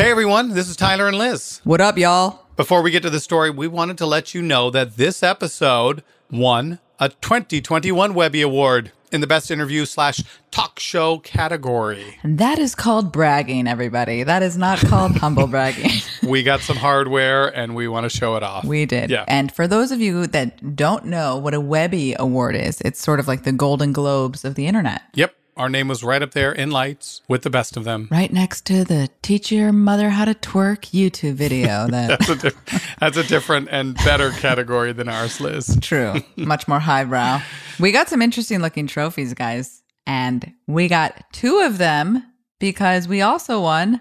Hey everyone, this is Tyler and Liz. What up, y'all? Before we get to the story, we wanted to let you know that this episode won a 2021 Webby Award in the best interview slash talk show category. And that is called bragging, everybody. That is not called humble bragging. We got some hardware and we want to show it off. We did. Yeah. And for those of you that don't know what a Webby Award is, it's sort of like the Golden Globes of the internet. Yep. Our name was right up there in lights with the best of them. Right next to the Teach Your Mother How to Twerk YouTube video. That That's a, di- that's a different and better category than ours, Liz. true. Much more highbrow. We got some interesting looking trophies, guys. And we got two of them because we also won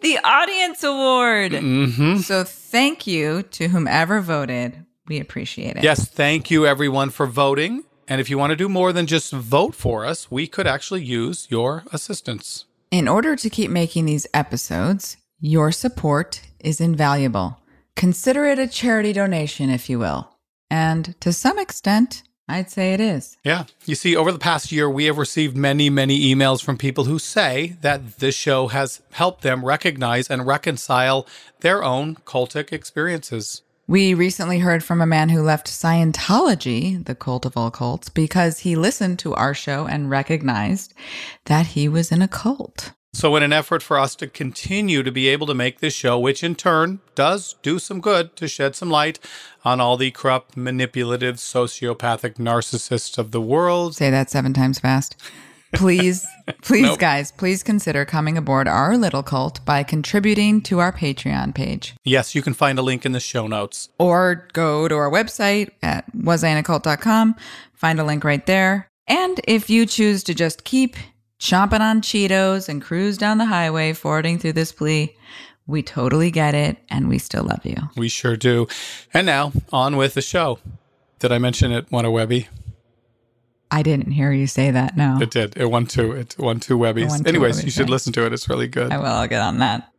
the Audience Award. hmm So thank you to whomever voted. We appreciate it. Yes, thank you everyone for voting. And if you want to do more than just vote for us, we could actually use your assistance. In order to keep making these episodes, your support is invaluable. Consider it a charity donation, if you will. And to some extent, I'd say it is. Yeah. You see, over the past year, we have received many, many emails from people who say that this show has helped them recognize and reconcile their own cultic experiences. We recently heard from a man who left Scientology, the cult of all cults, because he listened to our show and recognized that he was in a cult. So, in an effort for us to continue to be able to make this show, which in turn does do some good to shed some light on all the corrupt, manipulative, sociopathic narcissists of the world, Say that seven times fast. Please, please, Nope. guys, please consider coming aboard our little cult by contributing to our Patreon page. yes, you can find a link in the show notes. or go to our website at wasinacult.com, find a link right there. And if you choose to just keep chomping on Cheetos and cruise down the highway forwarding through this plea, we totally get it and we still love you. We sure do. And now, on with the show. Did I mention it won a Webby? I didn't hear you say that. No. It did. It won two. It won two Webbies. won two Anyways, Webbies, you should yeah. listen to it. It's really good. I will. I'll get on that.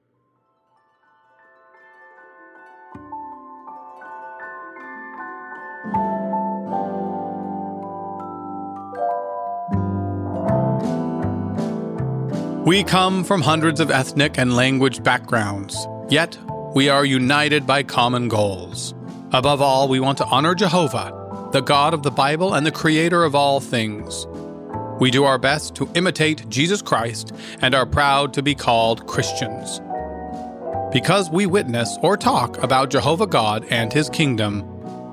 We come from hundreds of ethnic and language backgrounds, yet we are united by common goals. Above all, we want to honor Jehovah, the God of the Bible and the creator of all things. We do our best to imitate Jesus Christ and are proud to be called Christians. Because we witness or talk about Jehovah God and his kingdom,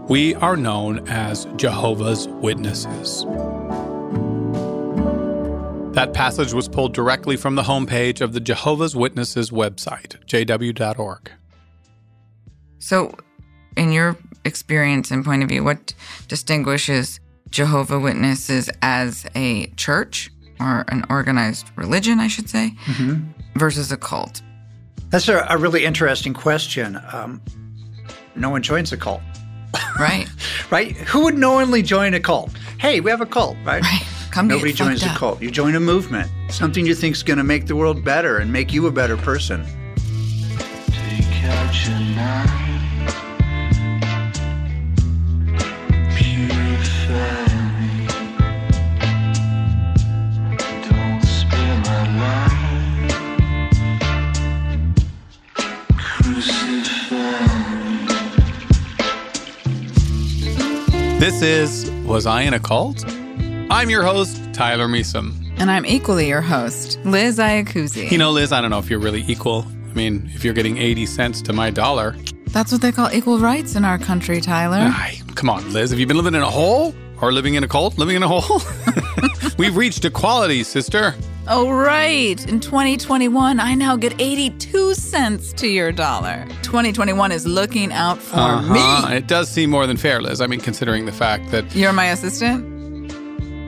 we are known as Jehovah's Witnesses. That passage was pulled directly from the homepage of the Jehovah's Witnesses website, jw.org. So, in your experience and point of view, what distinguishes Jehovah Witnesses as a church or an organized religion, I should say, versus a cult? That's a, a really interesting question. Um, no one joins a cult, Right? right? Who would knowingly join a cult? Hey, we have a cult, right? right. Come Nobody joins a cult. You join a movement, something you think is going to make the world better and make you a better person. This is Was I in a Cult? I'm your host, Tyler Measom. And I'm equally your host, Liz Ayakuzi. You know, Liz, I don't know if you're really equal. I mean, if you're getting 80 cents to my dollar. That's what they call equal rights in our country, Tyler. Ay, come on, Liz. Have you been living in a hole? Or living in a cult? Living in a hole? We've reached equality, sister. Oh, right. In 2021, I now get 82 cents to your dollar. 2021 is looking out for Uh-huh. me. It does seem more than fair, Liz. I mean, considering the fact that You're my assistant?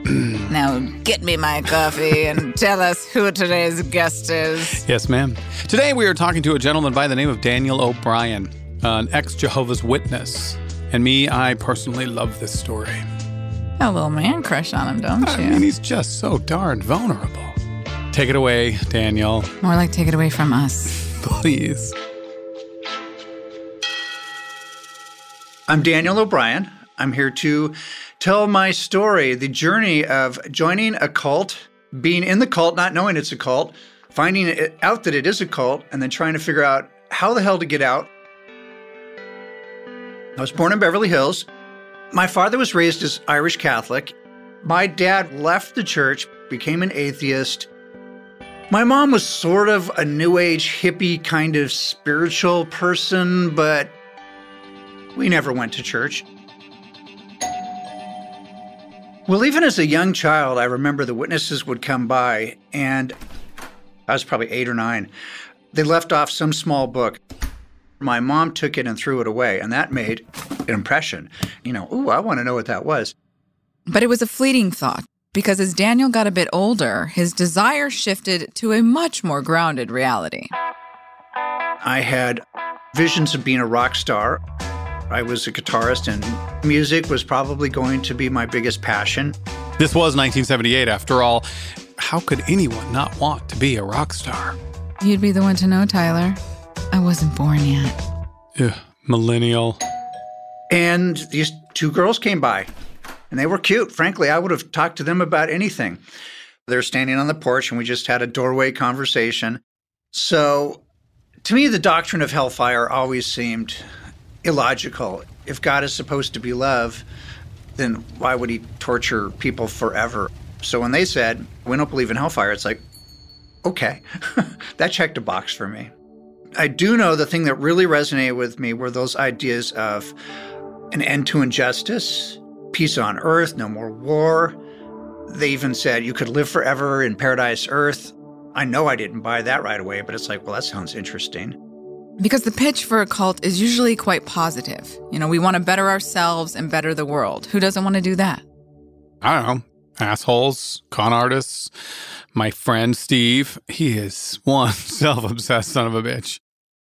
now get me my coffee and tell us who today's guest is. Yes, ma'am. Today we are talking to a gentleman by the name of Daniel O'Brien, an ex Jehovah's Witness. And me, I personally love this story. Got a little man crush on him, don't I you? mean, he's just so darn vulnerable. Take it away, Daniel, More like take it away from us. please. I'm Daniel O'Brien. I'm here to tell my story, the journey of joining a cult, being in the cult, not knowing it's a cult, finding it out that it is a cult, and then trying to figure out how the hell to get out. I was born in Beverly Hills. My father was raised as Irish Catholic. My dad left the church, became an atheist. My mom was sort of a new age hippie kind of spiritual person, but we never went to church. Well, even as a young child, I remember the witnesses would come by, and I was probably eight or nine. They left off some small book. My mom took it and threw it away, and that made an impression. You know, ooh, I want to know what that was. But it was a fleeting thought because as Daniel got a bit older, his desire shifted to a much more grounded reality. I had visions of being a rock star. I was a guitarist, and music was probably going to be my biggest passion. This was 1978, after all. How could anyone not want to be a rock star? You'd be the one to know, Tyler. I wasn't born yet. Ugh, millennial. And these two girls came by, and they were cute. Frankly, I would have talked to them about anything. They're standing on the porch, and we just had a doorway conversation. So, to me, the doctrine of hellfire always seemed illogical. If God is supposed to be love, then why would he torture people forever? So, when they said, We don't believe in hellfire, it's like, okay, that checked a box for me. I do know the thing that really resonated with me were those ideas of an end to injustice, peace on earth, no more war. They even said you could live forever in paradise earth. I know I didn't buy that right away, but it's like, well, that sounds interesting. Because the pitch for a cult is usually quite positive. You know, we want to better ourselves and better the world. Who doesn't want to do that? I don't know. Assholes, con artists. My friend Steve, he is one self obsessed son of a bitch.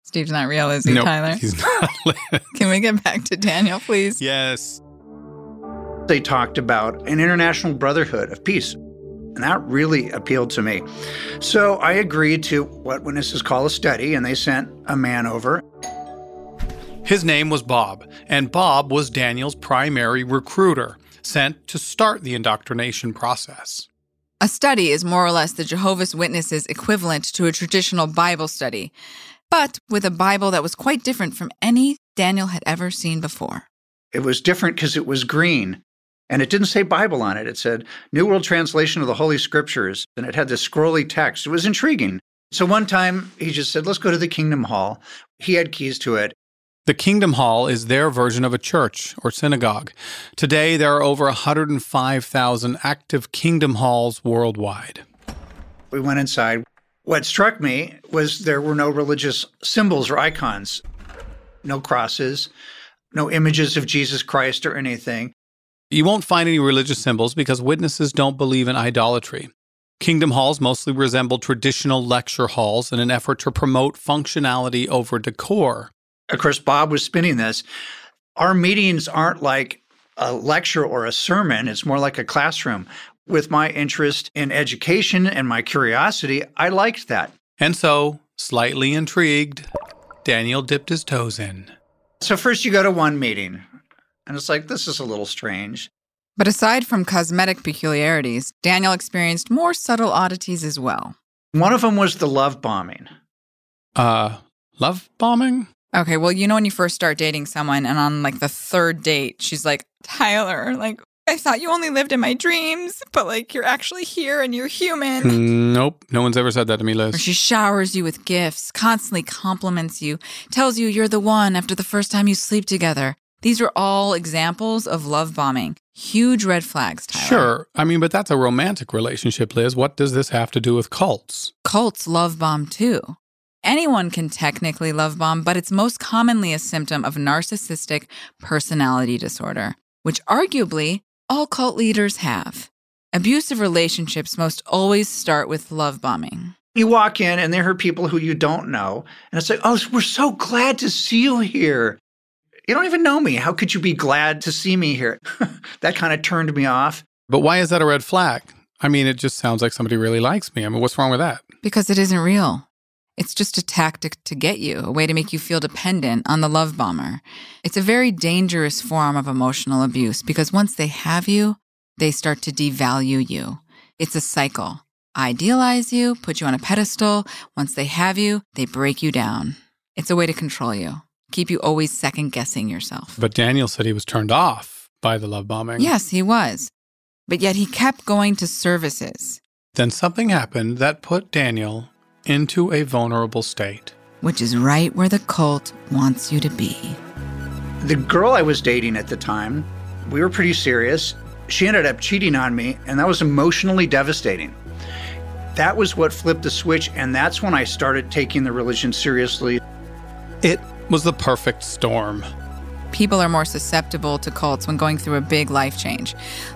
Steve's not real, is he, Nope, Tyler? He's not. Can we get back to Daniel, please? yes. They talked about an international brotherhood of peace. And that really appealed to me. So I agreed to what witnesses call a study, and they sent a man over. His name was Bob, and Bob was Daniel's primary recruiter, sent to start the indoctrination process. A study is more or less the Jehovah's Witnesses' equivalent to a traditional Bible study, but with a Bible that was quite different from any Daniel had ever seen before. It was different because it was green. And it didn't say Bible on it. It said New World Translation of the Holy Scriptures. And it had this scrolly text. It was intriguing. So one time he just said, let's go to the Kingdom Hall. He had keys to it. The Kingdom Hall is their version of a church or synagogue. Today, there are over 105,000 active Kingdom Halls worldwide. We went inside. What struck me was there were no religious symbols or icons, no crosses, no images of Jesus Christ or anything. You won't find any religious symbols because witnesses don't believe in idolatry. Kingdom halls mostly resemble traditional lecture halls in an effort to promote functionality over decor. Of course, Bob was spinning this. Our meetings aren't like a lecture or a sermon, it's more like a classroom. With my interest in education and my curiosity, I liked that. And so, slightly intrigued, Daniel dipped his toes in. So, first you go to one meeting, and it's like, this is a little strange. But aside from cosmetic peculiarities, Daniel experienced more subtle oddities as well. One of them was the love bombing. Uh, love bombing? Okay, well, you know when you first start dating someone and on like the third date, she's like, Tyler, like, I thought you only lived in my dreams, but like you're actually here and you're human. Nope, no one's ever said that to me, Or Liz. she showers you with gifts, constantly compliments you, tells you you're the one after the first time you sleep together. These are all examples of love bombing. Huge red flags, Tyler. Sure, I mean, but that's a romantic relationship, Liz. What does this have to do with cults? Cults love bomb too. Anyone can technically love bomb, but it's most commonly a symptom of narcissistic personality disorder, which arguably all cult leaders have. Abusive relationships most always start with love bombing. You walk in, and there are people who you don't know, and it's like, oh, we're so glad to see you here. You don't even know me. How could you be glad to see me here? that kind of turned me off. But why is that a red flag? I mean, it just sounds like somebody really likes me. I mean, what's wrong with that? Because it isn't real. It's just a tactic to get you, a way to make you feel dependent on the love bomber. It's a very dangerous form of emotional abuse because once they have you, they start to devalue you. It's a cycle. idealize you, put you on a pedestal. Once they have you, they break you down. It's a way to control you, keep you always second guessing yourself. But Daniel said he was turned off by the love bombing. Yes, he was. But yet he kept going to services, Then something happened that put Daniel into a vulnerable state. which is right where the cult wants you to be. The girl I was dating at the time, we were pretty serious. She ended up cheating on me, and that was emotionally devastating. That was what flipped the switch, and that's when I started taking the religion seriously. It was the perfect storm. People are more susceptible to cults when going through a big life change,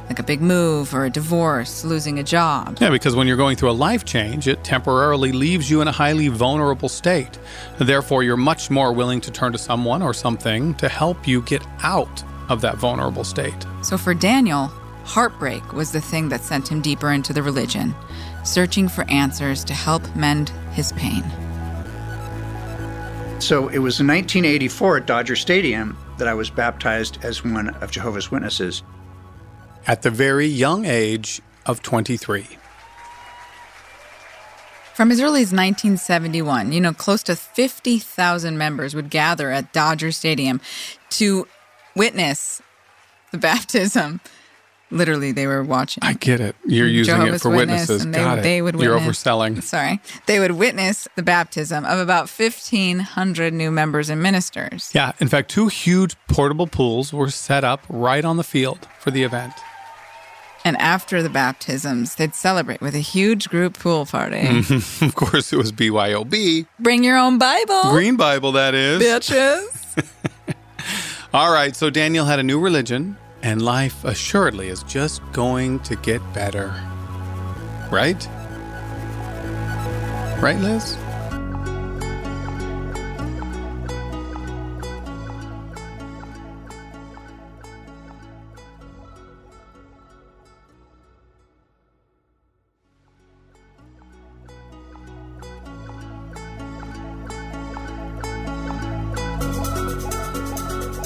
like a big move or a divorce, losing a job. Yeah, because when you're going through a life change, it temporarily leaves you in a highly vulnerable state. Therefore, you're much more willing to turn to someone or something to help you get out of that vulnerable state. So for Daniel, heartbreak was the thing that sent him deeper into the religion, searching for answers to help mend his pain. So it was in 1984 at Dodger Stadium that I was baptized as one of Jehovah's Witnesses. At the very young age of 23. From as early as 1971, you know, close to 50,000 members would gather at Dodger Stadium to witness the baptism. Literally, they were watching. I get it. You're using Jehovah's it for Witness, witnesses. and they- Got it. they would You're witness. overselling. Sorry. They would witness the baptism of about 1,500 new members and ministers. Yeah, in fact, two huge portable pools were set up right on the field for the event. And after the baptisms, they'd celebrate with a huge group pool party. of course, it was BYOB, Bring your own Bible, Green Bible, that is. bitches. All right, so Daniel had a new religion, and life assuredly is just going to get better. Right? Right, Liz?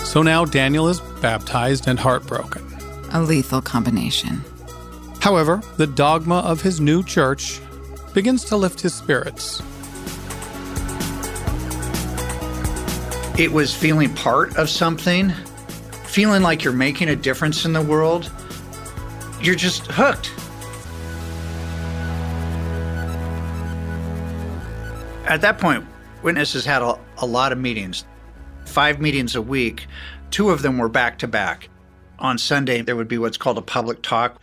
So now Daniel is baptized and heartbroken. a lethal combination. However, the dogma of his new church begins to lift his spirits. It was feeling part of something, feeling like you're making a difference in the world. You're just hooked. At that point, witnesses had a, a lot of meetings, five meetings a week. Two of them were back to back. On Sunday, there would be what's called a public talk.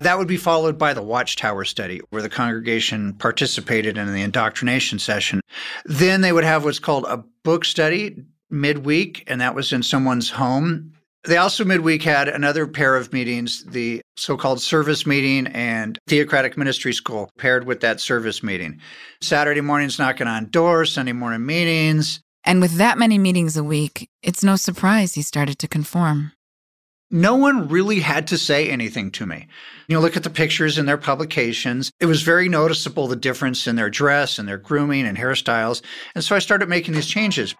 That would be followed by the Watchtower study, where the congregation participated in the indoctrination session. Then they would have what's called a book study midweek, and that was in someone's home. They also midweek had another pair of meetings, the so called service meeting and theocratic ministry school paired with that service meeting. Saturday mornings knocking on doors, Sunday morning meetings. And with that many meetings a week, it's no surprise he started to conform. No one really had to say anything to me. You know, look at the pictures in their publications. It was very noticeable the difference in their dress and their grooming and hairstyles. And so I started making these changes.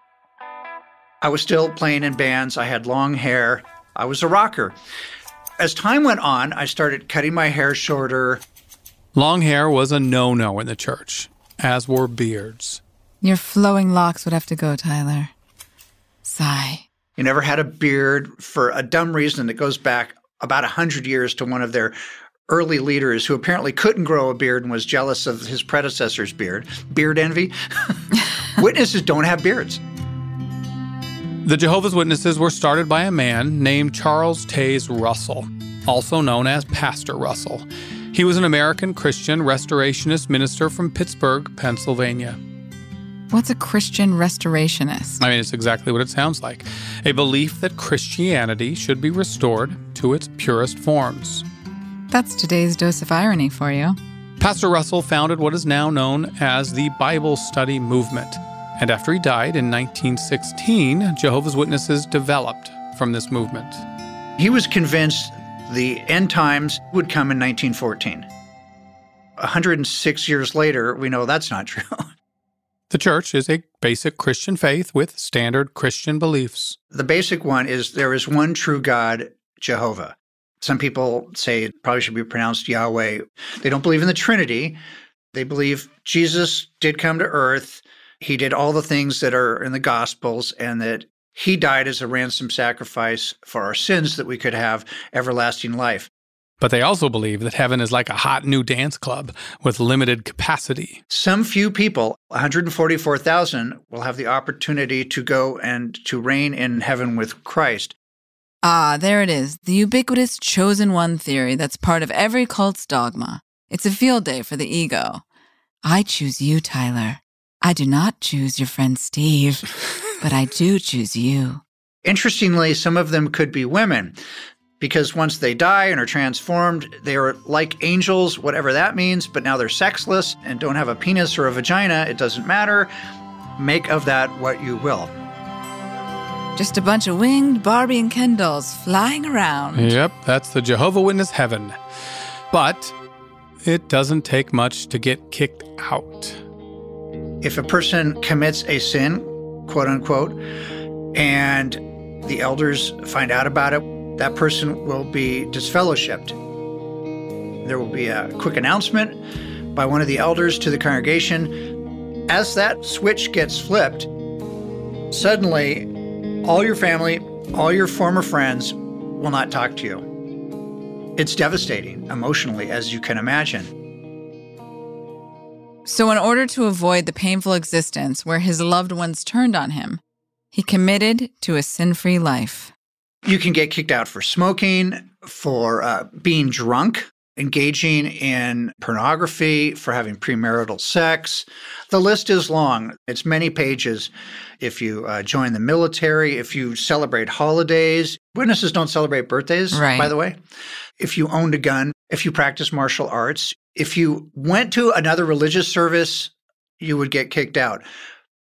I was still playing in bands. I had long hair. I was a rocker. As time went on, I started cutting my hair shorter. Long hair was a no no in the church, as were beards. Your flowing locks would have to go, Tyler. Sigh. You never had a beard for a dumb reason that goes back about a 100 years to one of their early leaders who apparently couldn't grow a beard and was jealous of his predecessor's beard. Beard envy. Witnesses don't have beards. The Jehovah's Witnesses were started by a man named Charles Taze Russell, also known as Pastor Russell. He was an American Christian restorationist minister from Pittsburgh, Pennsylvania. What's a Christian restorationist? I mean, it's exactly what it sounds like a belief that Christianity should be restored to its purest forms. That's today's dose of irony for you. Pastor Russell founded what is now known as the Bible Study Movement. And after he died in 1916, Jehovah's Witnesses developed from this movement. He was convinced the end times would come in 1914. 106 years later, we know that's not true. The church is a basic Christian faith with standard Christian beliefs. The basic one is there is one true God, Jehovah. Some people say it probably should be pronounced Yahweh. They don't believe in the Trinity. They believe Jesus did come to earth. He did all the things that are in the Gospels and that he died as a ransom sacrifice for our sins that we could have everlasting life. But they also believe that heaven is like a hot new dance club with limited capacity. Some few people, 144,000, will have the opportunity to go and to reign in heaven with Christ. Ah, there it is, the ubiquitous chosen one theory that's part of every cult's dogma. It's a field day for the ego. I choose you, Tyler. I do not choose your friend Steve, but I do choose you. Interestingly, some of them could be women because once they die and are transformed, they are like angels, whatever that means, but now they're sexless and don't have a penis or a vagina. It doesn't matter. Make of that what you will. Just a bunch of winged Barbie and Ken dolls flying around. Yep, that's the Jehovah Witness heaven. But it doesn't take much to get kicked out. If a person commits a sin, quote unquote, and the elders find out about it, that person will be disfellowshipped. There will be a quick announcement by one of the elders to the congregation. As that switch gets flipped, suddenly all your family, all your former friends will not talk to you. It's devastating emotionally, as you can imagine. So, in order to avoid the painful existence where his loved ones turned on him, he committed to a sin free life. You can get kicked out for smoking, for uh, being drunk, engaging in pornography, for having premarital sex. The list is long, it's many pages. If you uh, join the military, if you celebrate holidays, witnesses don't celebrate birthdays, Right. by the way. If you owned a gun, if you practice martial arts, if you went to another religious service, you would get kicked out.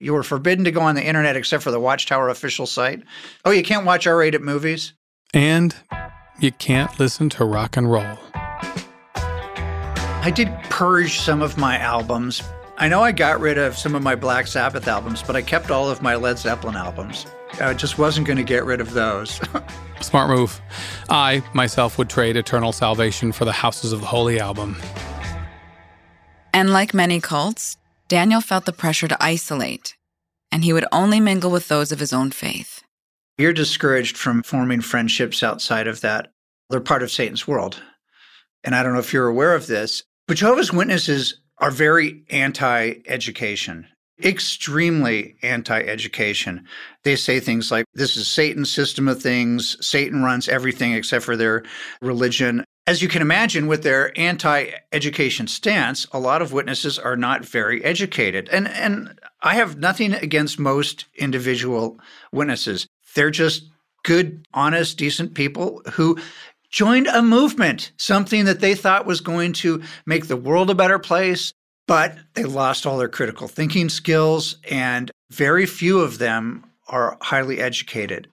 You were forbidden to go on the internet except for the Watchtower official site. Oh, you can't watch R rated movies? And you can't listen to rock and roll. I did purge some of my albums. I know I got rid of some of my Black Sabbath albums, but I kept all of my Led Zeppelin albums. I just wasn't going to get rid of those. Smart move. I, myself, would trade Eternal Salvation for the Houses of the Holy album. And like many cults, Daniel felt the pressure to isolate, and he would only mingle with those of his own faith. You're discouraged from forming friendships outside of that. They're part of Satan's world. And I don't know if you're aware of this, but Jehovah's Witnesses are very anti education, extremely anti education. They say things like, this is Satan's system of things. Satan runs everything except for their religion. As you can imagine, with their anti education stance, a lot of witnesses are not very educated. And, and I have nothing against most individual witnesses. They're just good, honest, decent people who joined a movement, something that they thought was going to make the world a better place, but they lost all their critical thinking skills, and very few of them are highly educated.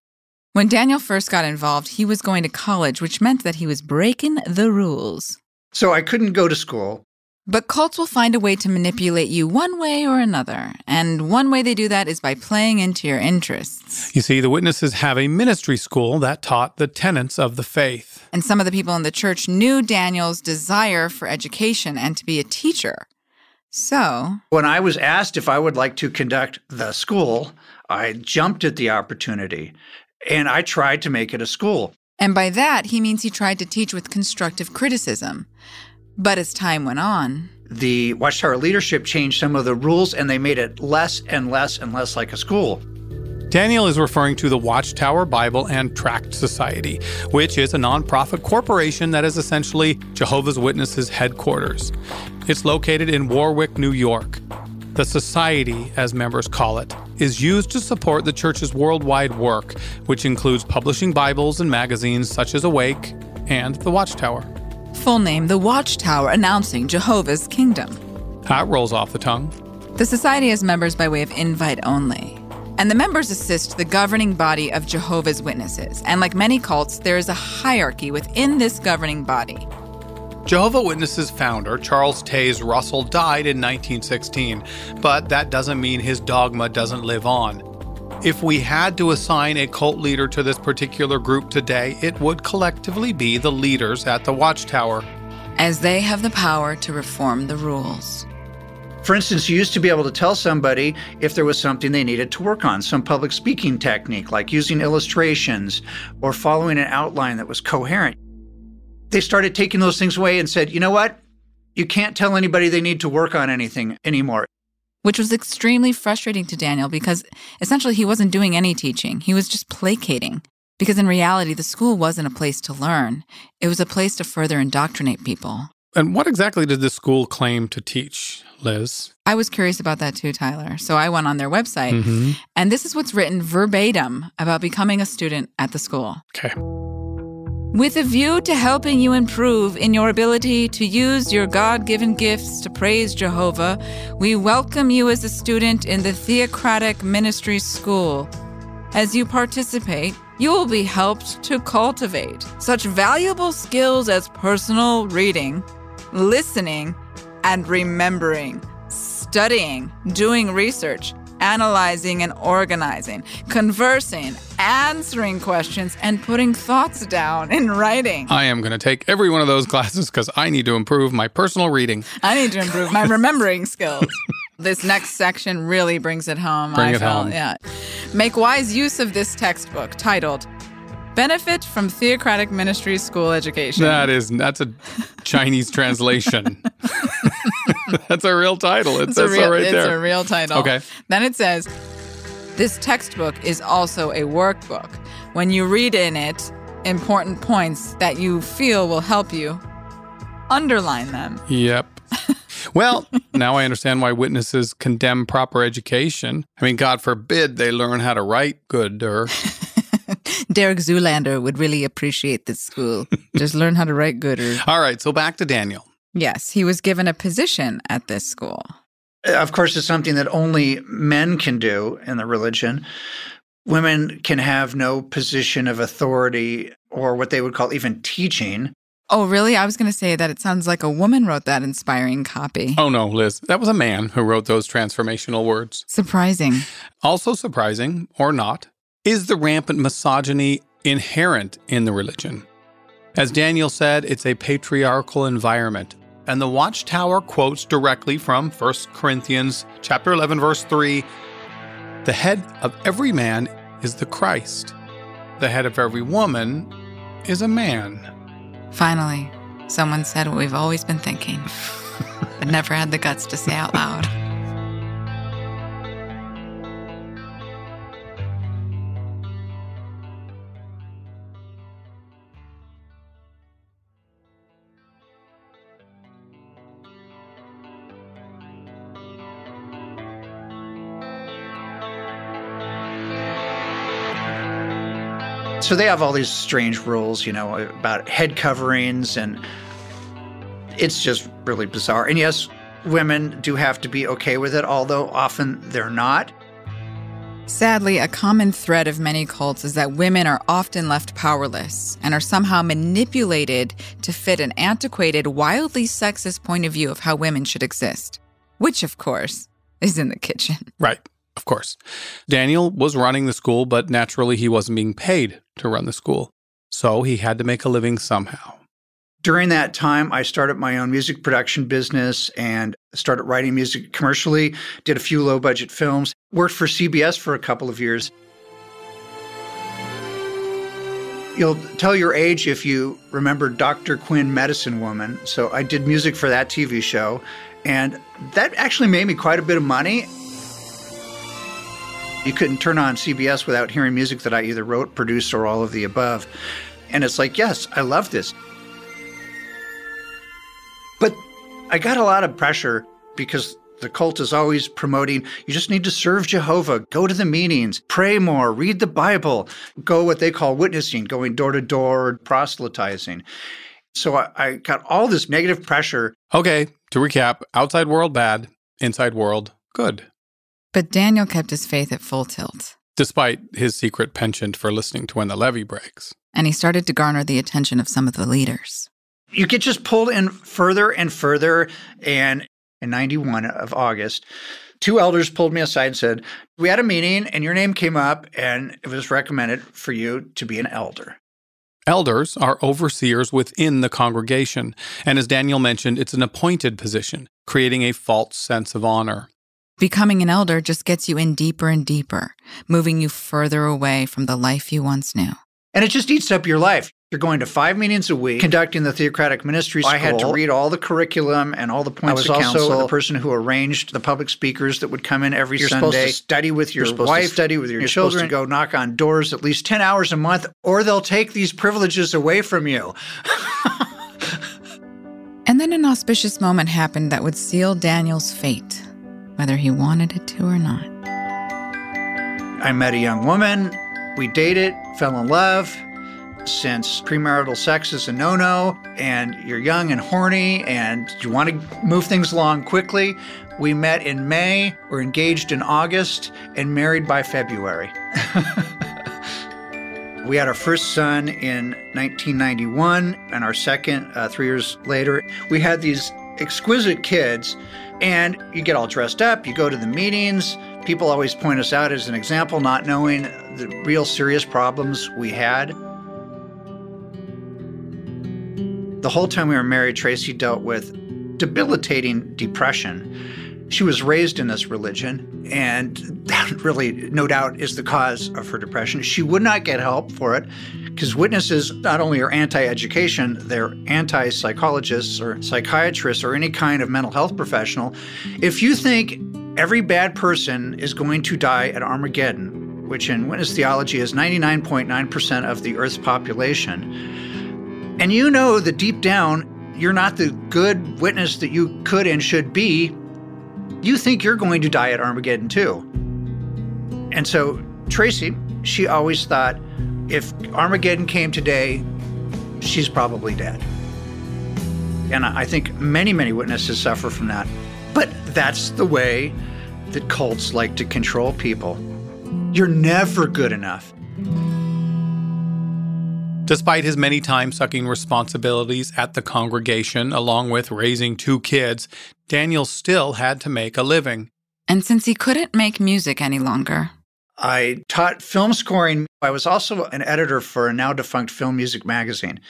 When Daniel first got involved, he was going to college, which meant that he was breaking the rules. So I couldn't go to school. But cults will find a way to manipulate you one way or another. And one way they do that is by playing into your interests. You see, the witnesses have a ministry school that taught the tenets of the faith. And some of the people in the church knew Daniel's desire for education and to be a teacher. So, When I was asked if I would like to conduct the school, I jumped at the opportunity and I tried to make it a school. and by that, he means he tried to teach with constructive criticism. But as time went on, The Watchtower leadership changed some of the rules and they made it less and less and less like a school. Daniel is referring to the Watchtower Bible and Tract Society, which is a nonprofit corporation that is essentially Jehovah's Witnesses headquarters. It's located in Warwick, New York. The society, as members call it, is used to support the church's worldwide work, which includes publishing Bibles and magazines such as Awake and The Watchtower. full name the Watchtower announcing Jehovah's Kingdom. That rolls off the tongue. The society has members by way of invite only. And the members assist the governing body of Jehovah's Witnesses. And like many cults, there is a hierarchy within this governing body. Jehovah Witnesses founder Charles Taze Russell died in 1916, but that doesn't mean his dogma doesn't live on. If we had to assign a cult leader to this particular group today, it would collectively be the leaders at the Watchtower. As they have the power to reform the rules. For instance, you used to be able to tell somebody if there was something they needed to work on, some public speaking technique, like using illustrations or following an outline that was coherent. They started taking those things away and said, you know what? You can't tell anybody they need to work on anything anymore. which was extremely frustrating to Daniel because essentially he wasn't doing any teaching. He was just placating. Because in reality, the school wasn't a place to learn, it was a place to further indoctrinate people. And what exactly did the school claim to teach, Liz? I was curious about that too, Tyler. So I went on their website, Mhm. and this is what's written verbatim about becoming a student at the school. Okay. With a view to helping you improve in your ability to use your God given gifts to praise Jehovah, we welcome you as a student in the Theocratic Ministry School. As you participate, you will be helped to cultivate such valuable skills as personal reading, listening, and remembering, studying, doing research, analyzing and organizing, conversing, answering questions, and putting thoughts down in writing. I am going to take every one of those classes because I need to improve my personal reading. I need to improve my remembering skills. This next section really brings it home. Bring I it felt, home. Yeah. Make wise use of this textbook titled Benefit from Theocratic Ministry School Education. That is, that's a Chinese translation. that's a real title. It It's says real, so right it's there. a real title. Okay. Then it says, this textbook is also a workbook. When you read in it important points that you feel will help you, underline them. Yep. Well, now I understand why witnesses condemn proper education. I mean, God forbid they learn how to write good or Derek Zoolander would really appreciate this school. Just learn how to write good. Or... All right, so back to Daniel. Yes, he was given a position at this school. Of course, it's something that only men can do in the religion. Women can have no position of authority or what they would call even teaching. Oh, really? I was going to say that it sounds like a woman wrote that inspiring copy. Oh no, Liz, that was a man who wrote those transformational words. Surprising. Also surprising, or not, is the rampant misogyny inherent in the religion. As Daniel said, it's a patriarchal environment. And the Watchtower quotes directly from 1 Corinthians chapter 11 verse 3, "The head of every man is the Christ. The head of every woman is a man." Finally, someone said what we've always been thinking, but never had the guts to say out loud. So they have all these strange rules, you know, about head coverings, and it's just really bizarre. And yes, women do have to be okay with it, although often they're not. Sadly, a common thread of many cults is that women are often left powerless and are somehow manipulated to fit an antiquated, wildly sexist point of view of how women should exist, which, of course, is in the kitchen. Right, of course. Daniel was running the school, but naturally he wasn't being paid to run the school. So he had to make a living somehow. During that time, I started my own music production business and started writing music commercially, did a few low budget films, worked for CBS for a couple of years. You'll tell your age if you remember Dr. Quinn Medicine Woman. So I did music for that TV show, and that actually made me quite a bit of money. You couldn't turn on CBS without hearing music that I either wrote, produced, or all of the above. And it's like, yes, I love this. But I got a lot of pressure because the cult is always promoting you just need to serve Jehovah, go to the meetings, pray more, read the Bible, go what they call witnessing, going door to door, proselytizing. So I, I got all this negative pressure. Okay, to recap outside world bad, inside world good, But Daniel kept his faith at full tilt, despite his secret penchant for listening to when the levee breaks. and he started to garner the attention of some of the leaders. You get just pulled in further and further. And in 91 of August, two elders pulled me aside and said, We had a meeting and your name came up and it was recommended for you to be an elder. Elders are overseers within the congregation, and as Daniel mentioned, it's an appointed position, creating a false sense of honor. Becoming an elder just gets you in deeper and deeper, moving you further away from the life you once knew. And it just eats up your life. You're going to five meetings a week, conducting the theocratic ministry school. I had to read all the curriculum and all the points I was of counsel. also the person who arranged the public speakers that would come in every You're Sunday. supposed to study with your wife, study with your You're children, go knock on doors at least 10 hours a month, or they'll take these privileges away from you. and then an auspicious moment happened that would seal Daniel's fate, whether he wanted it to or not. I met a young woman. We dated, fell in love since premarital sex is a no no and you're young and horny and you want to move things along quickly. We met in May, were engaged in August, and married by February. we had our first son in 1991 and our second uh, three years later. We had these exquisite kids, and you get all dressed up, you go to the meetings. People always point us out as an example, not knowing the real serious problems we had. The whole time we were married, Tracy dealt with debilitating depression. She was raised in this religion, and that really, no doubt, is the cause of her depression. She would not get help for it because witnesses not only are anti education, they're anti psychologists or psychiatrists or any kind of mental health professional. If you think every bad person is going to die at Armageddon, which in witness theology is 99.9% of the Earth's population, and you know that deep down, you're not the good witness that you could and should be. You think you're going to die at Armageddon too. And so Tracy, she always thought if Armageddon came today, she's probably dead. And I think many, many witnesses suffer from that. But that's the way that cults like to control people. You're never good enough. Despite his many time sucking responsibilities at the congregation, along with raising two kids, Daniel still had to make a living. And since he couldn't make music any longer, I taught film scoring. I was also an editor for a now defunct film music magazine.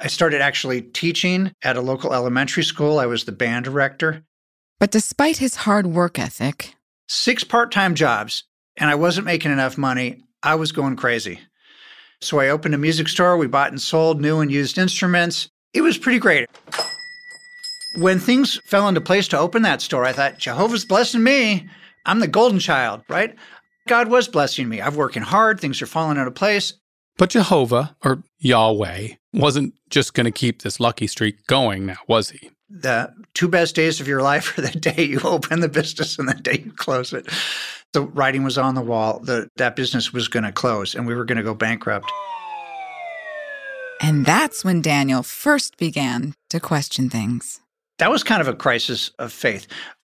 I started actually teaching at a local elementary school. I was the band director. But despite his hard work ethic, six part time jobs, and I wasn't making enough money, I was going crazy. So I opened a music store. We bought and sold new and used instruments. It was pretty great. When things fell into place to open that store, I thought, Jehovah's blessing me. I'm the golden child, right? God was blessing me. I'm working hard. Things are falling into place. But Jehovah, or Yahweh, wasn't just going to keep this lucky streak going now, was he? The two best days of your life are the day you open the business and the day you close it the writing was on the wall that that business was going to close and we were going to go bankrupt. And that's when Daniel first began to question things. That was kind of a crisis of faith.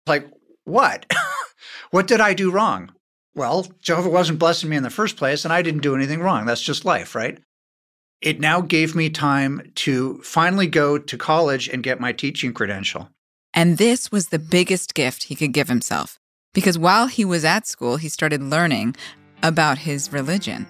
Like, what? what did I do wrong? Well, Jehovah wasn't blessing me in the first place, and I didn't do anything wrong. That's just life, right? It now gave me time to finally go to college and get my teaching credential. And this was the biggest gift he could give himself because while he was at school, he started learning about his religion.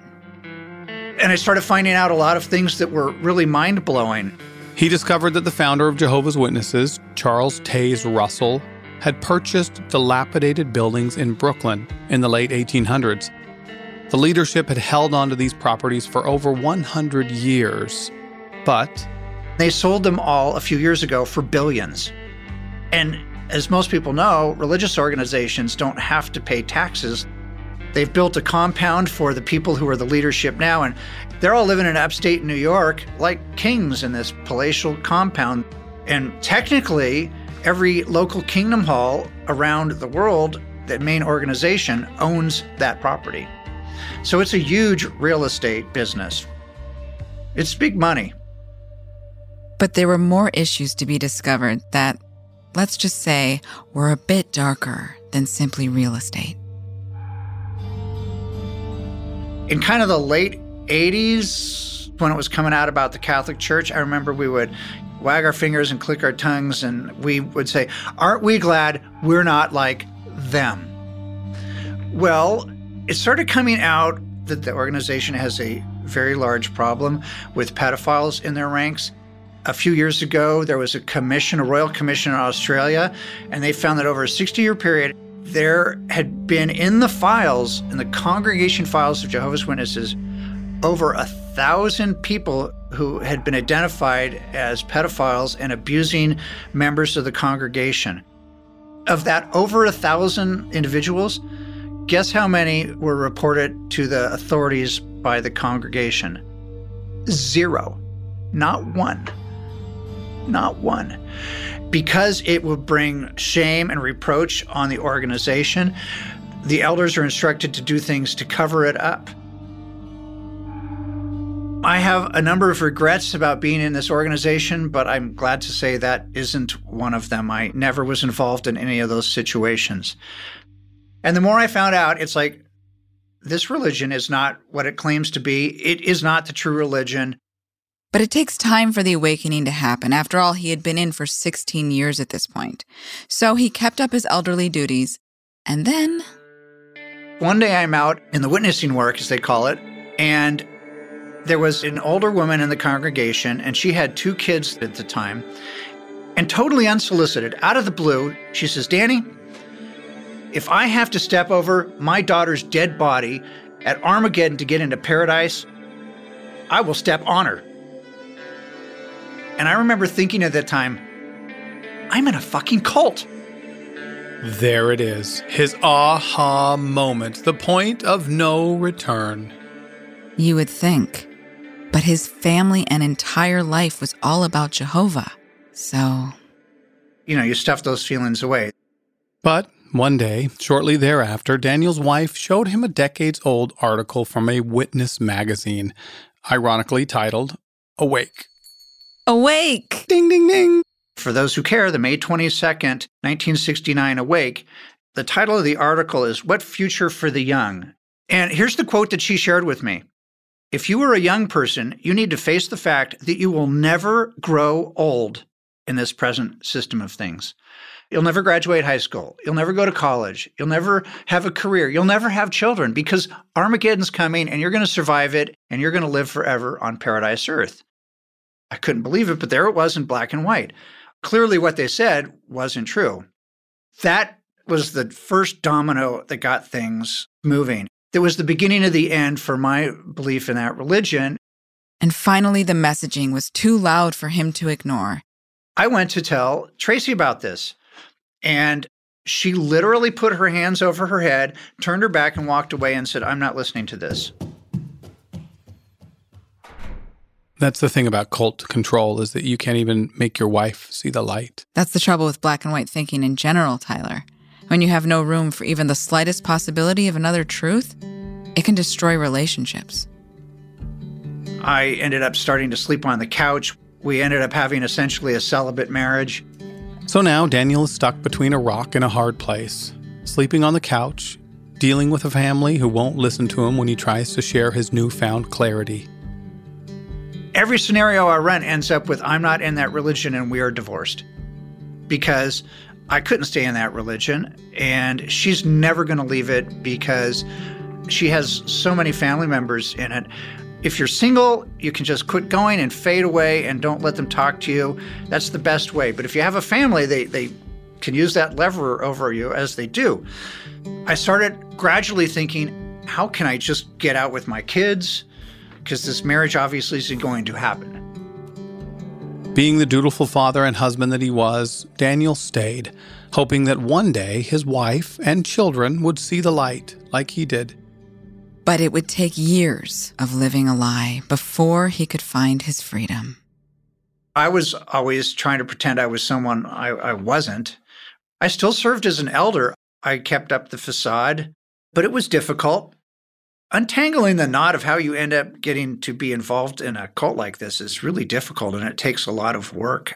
And I started finding out a lot of things that were really mind blowing. He discovered that the founder of Jehovah's Witnesses, Charles Taze Russell, had purchased dilapidated buildings in Brooklyn in the late 1800s. The leadership had held onto these properties for over 100 years, but they sold them all a few years ago for billions. And as most people know, religious organizations don't have to pay taxes. They've built a compound for the people who are the leadership now, and they're all living in upstate New York like kings in this palatial compound. And technically, every local kingdom hall around the world, that main organization, owns that property. So it's a huge real estate business. It's big money. But there were more issues to be discovered that let's just say, were a bit darker than simply real estate. In kind of the late 80s, when it was coming out about the Catholic Church, I remember we would wag our fingers and click our tongues, and we would say, Aren't we glad we're not like them? Well, it started coming out that the organization has a very large problem with pedophiles in their ranks. A few years ago, there was a commission, a royal commission in Australia, and they found that over a 60 year period, there had been in the files, in the congregation files of Jehovah's Witnesses, over a thousand people who had been identified as pedophiles and abusing members of the congregation. Of that over a thousand individuals, guess how many were reported to the authorities by the congregation? Zero. Not one. Not one. Because it would bring shame and reproach on the organization, the elders are instructed to do things to cover it up. I have a number of regrets about being in this organization, but I'm glad to say that isn't one of them. I never was involved in any of those situations. And the more I found out, it's like this religion is not what it claims to be. It is not the true religion. But it takes time for the awakening to happen. After all, he had been in for 16 years at this point. So he kept up his elderly duties. And then. One day I'm out in the witnessing work, as they call it, and there was an older woman in the congregation, and she had two kids at the time. And totally unsolicited, out of the blue, she says, Danny, if I have to step over my daughter's dead body at Armageddon to get into paradise, I will step on her. And I remember thinking at that time, I'm in a fucking cult. There it is. His aha moment, the point of no return. You would think. But his family and entire life was all about Jehovah. So. You know, you stuff those feelings away. But one day, shortly thereafter, Daniel's wife showed him a decades old article from a Witness magazine, ironically titled Awake. Awake! Ding, ding, ding. For those who care, the May 22nd, 1969 Awake, the title of the article is What Future for the Young? And here's the quote that she shared with me If you are a young person, you need to face the fact that you will never grow old in this present system of things. You'll never graduate high school. You'll never go to college. You'll never have a career. You'll never have children because Armageddon's coming and you're going to survive it and you're going to live forever on paradise earth. I couldn't believe it, but there it was in black and white. Clearly, what they said wasn't true. That was the first domino that got things moving. It was the beginning of the end for my belief in that religion. And finally, the messaging was too loud for him to ignore. I went to tell Tracy about this. And she literally put her hands over her head, turned her back, and walked away and said, I'm not listening to this. That's the thing about cult control is that you can't even make your wife see the light. That's the trouble with black and white thinking in general, Tyler. When you have no room for even the slightest possibility of another truth, it can destroy relationships. I ended up starting to sleep on the couch. We ended up having essentially a celibate marriage. So now Daniel is stuck between a rock and a hard place, sleeping on the couch, dealing with a family who won't listen to him when he tries to share his newfound clarity. Every scenario I run ends up with I'm not in that religion and we are divorced because I couldn't stay in that religion and she's never going to leave it because she has so many family members in it. If you're single, you can just quit going and fade away and don't let them talk to you. That's the best way. But if you have a family, they, they can use that lever over you as they do. I started gradually thinking, how can I just get out with my kids? Because this marriage obviously isn't going to happen. Being the dutiful father and husband that he was, Daniel stayed, hoping that one day his wife and children would see the light like he did. But it would take years of living a lie before he could find his freedom. I was always trying to pretend I was someone I, I wasn't. I still served as an elder. I kept up the facade, but it was difficult. Untangling the knot of how you end up getting to be involved in a cult like this is really difficult and it takes a lot of work.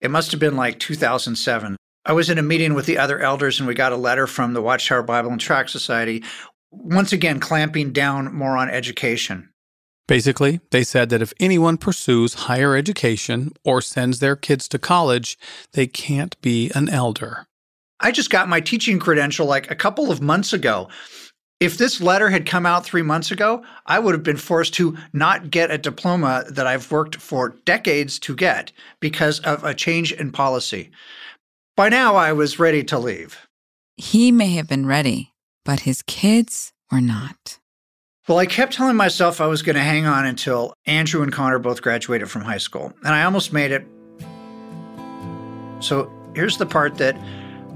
It must have been like 2007. I was in a meeting with the other elders and we got a letter from the Watchtower Bible and Tract Society, once again clamping down more on education. Basically, they said that if anyone pursues higher education or sends their kids to college, they can't be an elder. I just got my teaching credential like a couple of months ago. If this letter had come out three months ago, I would have been forced to not get a diploma that I've worked for decades to get because of a change in policy. By now, I was ready to leave. He may have been ready, but his kids were not. Well, I kept telling myself I was going to hang on until Andrew and Connor both graduated from high school, and I almost made it. So here's the part that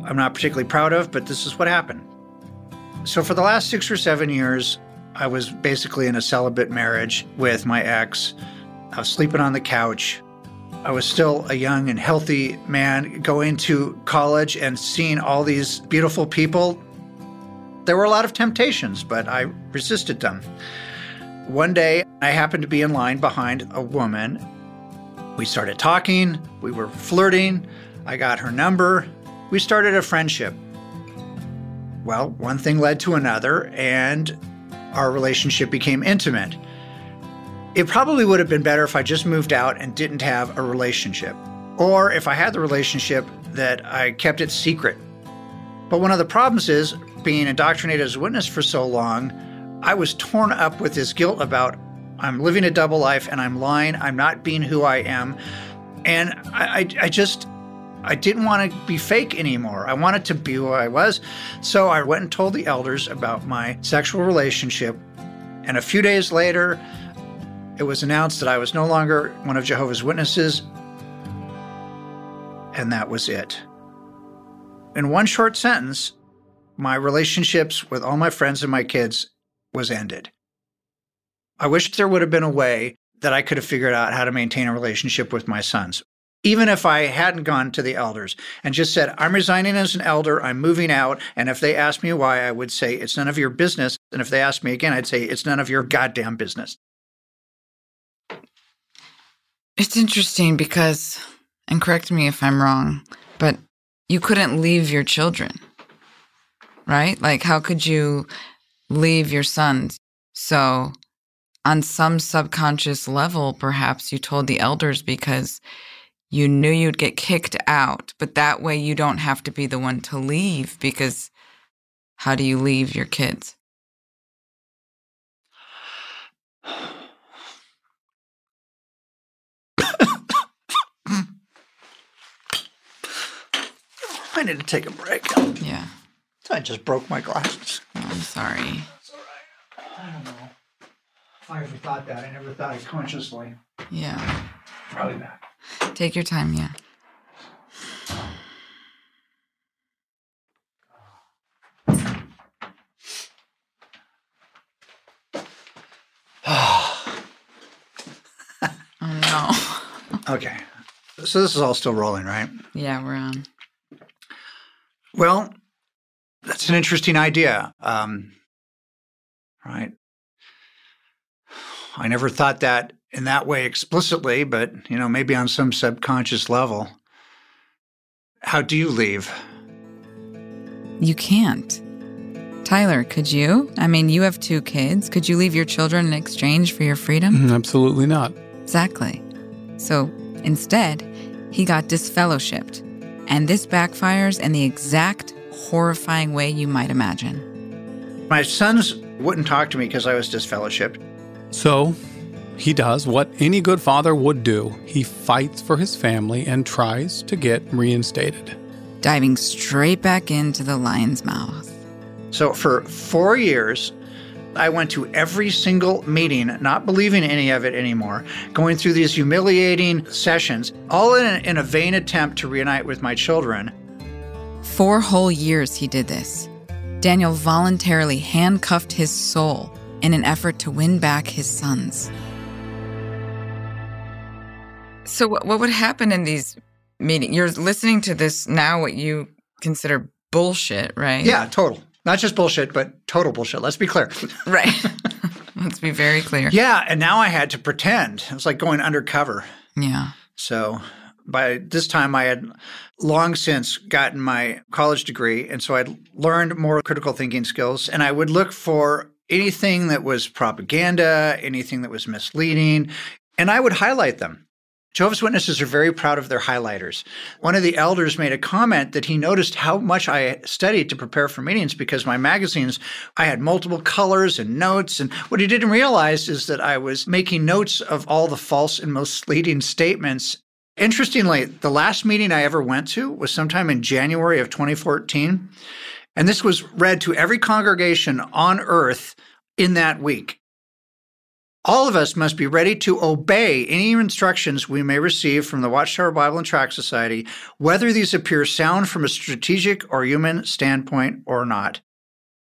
I'm not particularly proud of, but this is what happened. So for the last six or seven years, I was basically in a celibate marriage with my ex. I was sleeping on the couch. I was still a young and healthy man going to college and seeing all these beautiful people. There were a lot of temptations, but I resisted them. One day, I happened to be in line behind a woman. We started talking, we were flirting. I got her number. We started a friendship. Well, one thing led to another, and our relationship became intimate. It probably would have been better if I just moved out and didn't have a relationship, or if I had the relationship that I kept it secret. But one of the problems is being indoctrinated as a witness for so long, I was torn up with this guilt about I'm living a double life and I'm lying, I'm not being who I am. And I, I, I just, I didn't want to be fake anymore. I wanted to be who I was. So I went and told the elders about my sexual relationship. And a few days later, it was announced that I was no longer one of Jehovah's Witnesses. And that was it. In one short sentence, my relationships with all my friends and my kids was ended. I wish there would have been a way that I could have figured out how to maintain a relationship with my sons. Even if I hadn't gone to the elders and just said, I'm resigning as an elder, I'm moving out. And if they asked me why, I would say, it's none of your business. And if they asked me again, I'd say, it's none of your goddamn business. It's interesting because, and correct me if I'm wrong, but you couldn't leave your children, right? Like, how could you leave your sons? So, on some subconscious level, perhaps you told the elders because you knew you'd get kicked out, but that way you don't have to be the one to leave because how do you leave your kids? I need to take a break. Yeah. I just broke my glasses. Oh, I'm sorry. It's all right. I don't know. I ever thought that, I never thought it consciously. Yeah. Probably back. Take your time. Yeah. Oh no. Okay. So this is all still rolling, right? yeah, we're on. Well, that's an interesting idea. Um, right. I never thought that in that way explicitly, but you know, maybe on some subconscious level. How do you leave? You can't. Tyler, could you? I mean, you have two kids. Could you leave your children in exchange for your freedom? Mm, Absolutely not. Exactly. So instead, he got disfellowshipped. And this backfires in the exact horrifying way you might imagine. My sons wouldn't talk to me because I was disfellowshipped. So, he does what any good father would do he fights for his family and tries to get reinstated. Diving straight back into the lion's mouth. So for four years, I went to every single meeting, not believing any of it anymore, going through these humiliating sessions, all in a, in a vain attempt to reunite with my children. Four whole years he did this. Daniel voluntarily handcuffed his soul in an effort to win back his sons. So, what what would happen in these meetings? You're listening to this now, what you consider bullshit, right? Yeah, total. Not just bullshit, but total bullshit. Let's be clear. Right. Let's be very clear. yeah, and now I had to pretend. It was like going undercover. Yeah. So by this time, I had long since gotten my college degree. And so I'd learned more critical thinking skills. And I would look for anything that was propaganda, anything that was misleading, and I would highlight them. Jehovah's Witnesses are very proud of their highlighters. One of the elders made a comment that he noticed how much I studied to prepare for meetings because my magazines, I had multiple colors and notes. And what he didn't realize is that I was making notes of all the false and misleading statements. Interestingly, the last meeting I ever went to was sometime in January of 2014. And this was read to every congregation on earth in that week. All of us must be ready to obey any instructions we may receive from the Watchtower Bible and Tract Society, whether these appear sound from a strategic or human standpoint or not.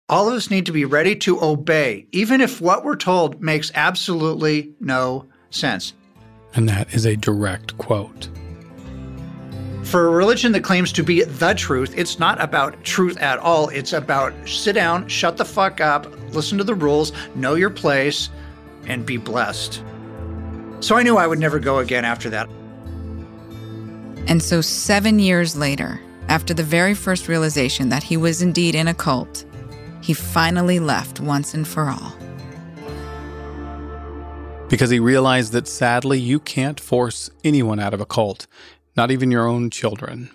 All of us need to be ready to obey, even if what we're told makes absolutely no sense. And that is a direct quote. For a religion that claims to be the truth, it's not about truth at all. It's about sit down, shut the fuck up, listen to the rules, know your place, and be blessed. So I knew I would never go again after that. And so, seven years later, after the very first realization that he was indeed in a cult, he finally left once and for all. Because he realized that sadly, you can't force anyone out of a cult, not even your own children.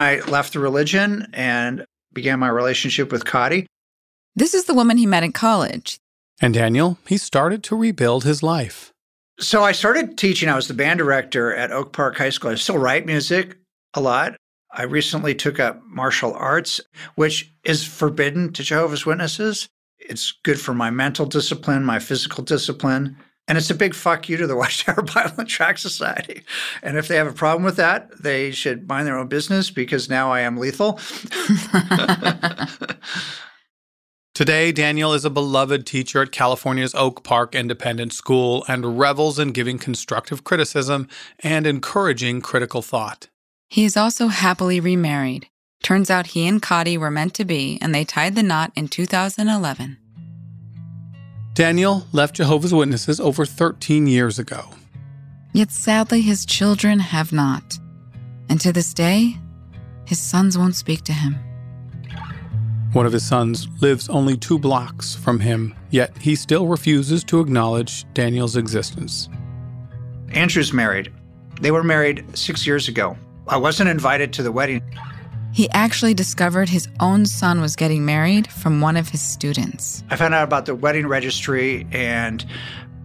I left the religion and began my relationship with Cotty. This is the woman he met in college. And Daniel, he started to rebuild his life. So I started teaching. I was the band director at Oak Park High School. I still write music a lot. I recently took up martial arts, which is forbidden to Jehovah's Witnesses. It's good for my mental discipline, my physical discipline. And it's a big fuck you to the Watchtower Bible and Tract Society. And if they have a problem with that, they should mind their own business because now I am lethal. Today, Daniel is a beloved teacher at California's Oak Park Independent School and revels in giving constructive criticism and encouraging critical thought. He is also happily remarried. Turns out he and Cotty were meant to be, and they tied the knot in 2011. Daniel left Jehovah's Witnesses over 13 years ago. Yet sadly, his children have not. And to this day, his sons won't speak to him. One of his sons lives only two blocks from him, yet he still refuses to acknowledge Daniel's existence. Andrew's married. They were married six years ago. I wasn't invited to the wedding. He actually discovered his own son was getting married from one of his students. I found out about the wedding registry and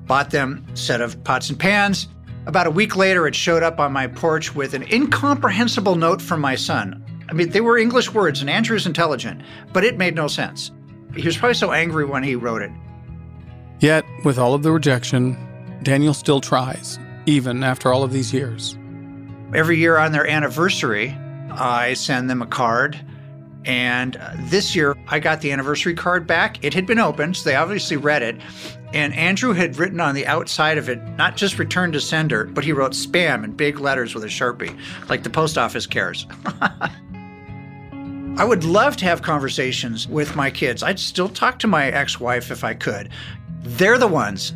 bought them a set of pots and pans. About a week later, it showed up on my porch with an incomprehensible note from my son. I mean, they were English words, and Andrew's intelligent, but it made no sense. He was probably so angry when he wrote it. Yet, with all of the rejection, Daniel still tries, even after all of these years. Every year on their anniversary, I send them a card. And uh, this year, I got the anniversary card back. It had been opened, so they obviously read it. And Andrew had written on the outside of it, not just return to sender, but he wrote spam in big letters with a Sharpie, like the post office cares. I would love to have conversations with my kids. I'd still talk to my ex wife if I could. They're the ones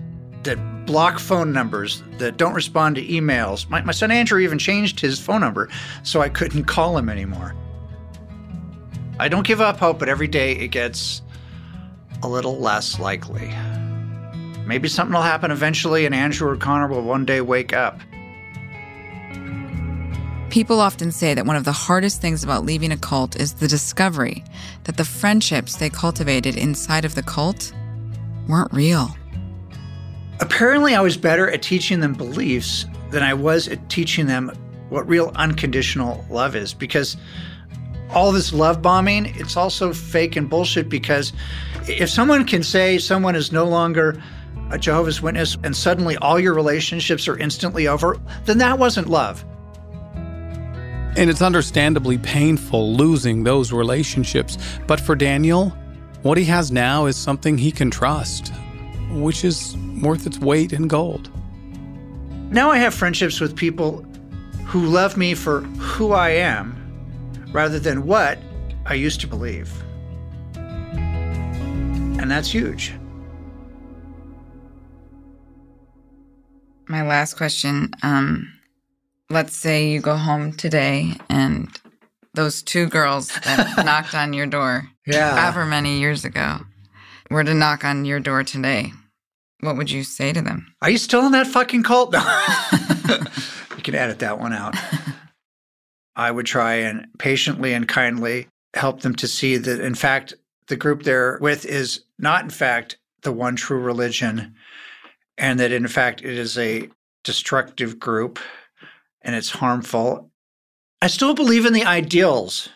that block phone numbers, that don't respond to emails. My, my son Andrew even changed his phone number so I couldn't call him anymore. I don't give up hope, but every day it gets a little less likely. Maybe something will happen eventually, and Andrew or Connor will one day wake up. People often say that one of the hardest things about leaving a cult is the discovery that the friendships they cultivated inside of the cult weren't real. Apparently, I was better at teaching them beliefs than I was at teaching them what real unconditional love is because all this love bombing, it's also fake and bullshit because if someone can say someone is no longer a Jehovah's Witness and suddenly all your relationships are instantly over, then that wasn't love. And it's understandably painful losing those relationships. But for Daniel, what he has now is something he can trust, which is worth its weight in gold. Now I have friendships with people who love me for who I am rather than what I used to believe. And that's huge. My last question um, let's say you go home today and those two girls that knocked on your door Yeah. however many years ago were to knock on your door today. What would you say to them? Are you still in that fucking cult? No. you can edit that one out. I would try and patiently and kindly help them to see that, in fact, the group they're with is not, in fact, the one true religion, and that, in fact, it is a destructive group and it's harmful. I still believe in the ideals.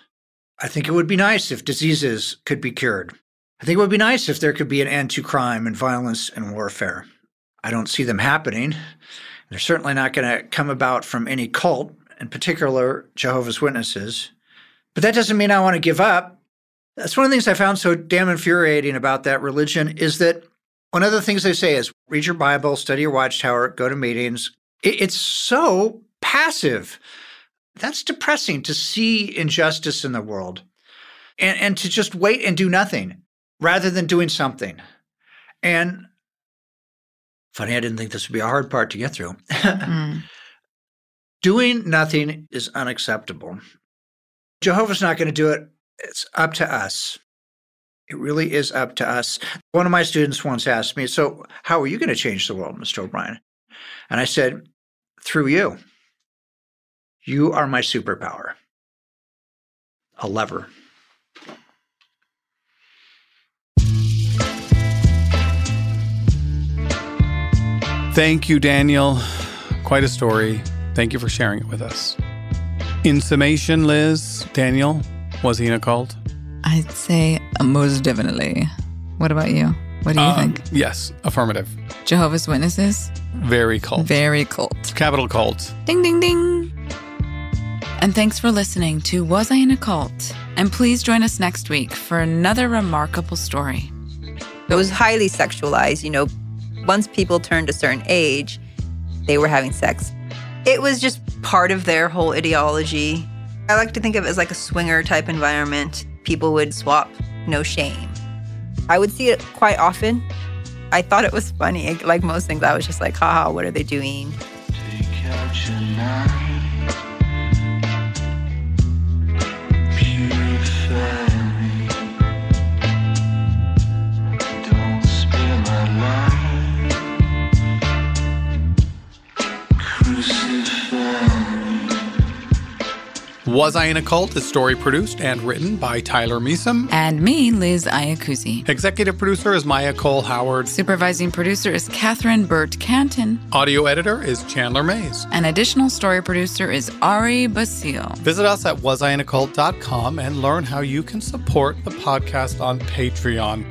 I think it would be nice if diseases could be cured. I think it would be nice if there could be an end to crime and violence and warfare. I don't see them happening. They're certainly not going to come about from any cult, in particular Jehovah's Witnesses. But that doesn't mean I want to give up. That's one of the things I found so damn infuriating about that religion is that one of the things they say is read your Bible, study your watchtower, go to meetings. It's so passive. That's depressing to see injustice in the world and, and to just wait and do nothing rather than doing something. And funny, I didn't think this would be a hard part to get through. Mm. doing nothing is unacceptable. Jehovah's not going to do it. It's up to us. It really is up to us. One of my students once asked me, So, how are you going to change the world, Mr. O'Brien? And I said, Through you. You are my superpower, a lever. Thank you, Daniel. Quite a story. Thank you for sharing it with us. In summation, Liz, Daniel, was he in a cult? I'd say uh, most definitely. What about you? What do you Um, think? Yes, affirmative. Jehovah's Witnesses? Very cult. Very cult. Capital cult. Ding, ding, ding. And thanks for listening to Was I in a Cult? And please join us next week for another remarkable story. It was highly sexualized. You know, once people turned a certain age, they were having sex. It was just part of their whole ideology. I like to think of it as like a swinger type environment. People would swap, no shame. I would see it quite often. I thought it was funny. Like most things, I was just like, haha, what are they doing? Was I in a Cult is story produced and written by Tyler Measom. And me, Liz Ayakuzi. Executive producer is Maya Cole Howard. Supervising producer is Catherine Burt Canton. Audio editor is Chandler Mays. And additional story producer is Ari Basile. Visit us at wasiinacult.com and learn how you can support the podcast on Patreon.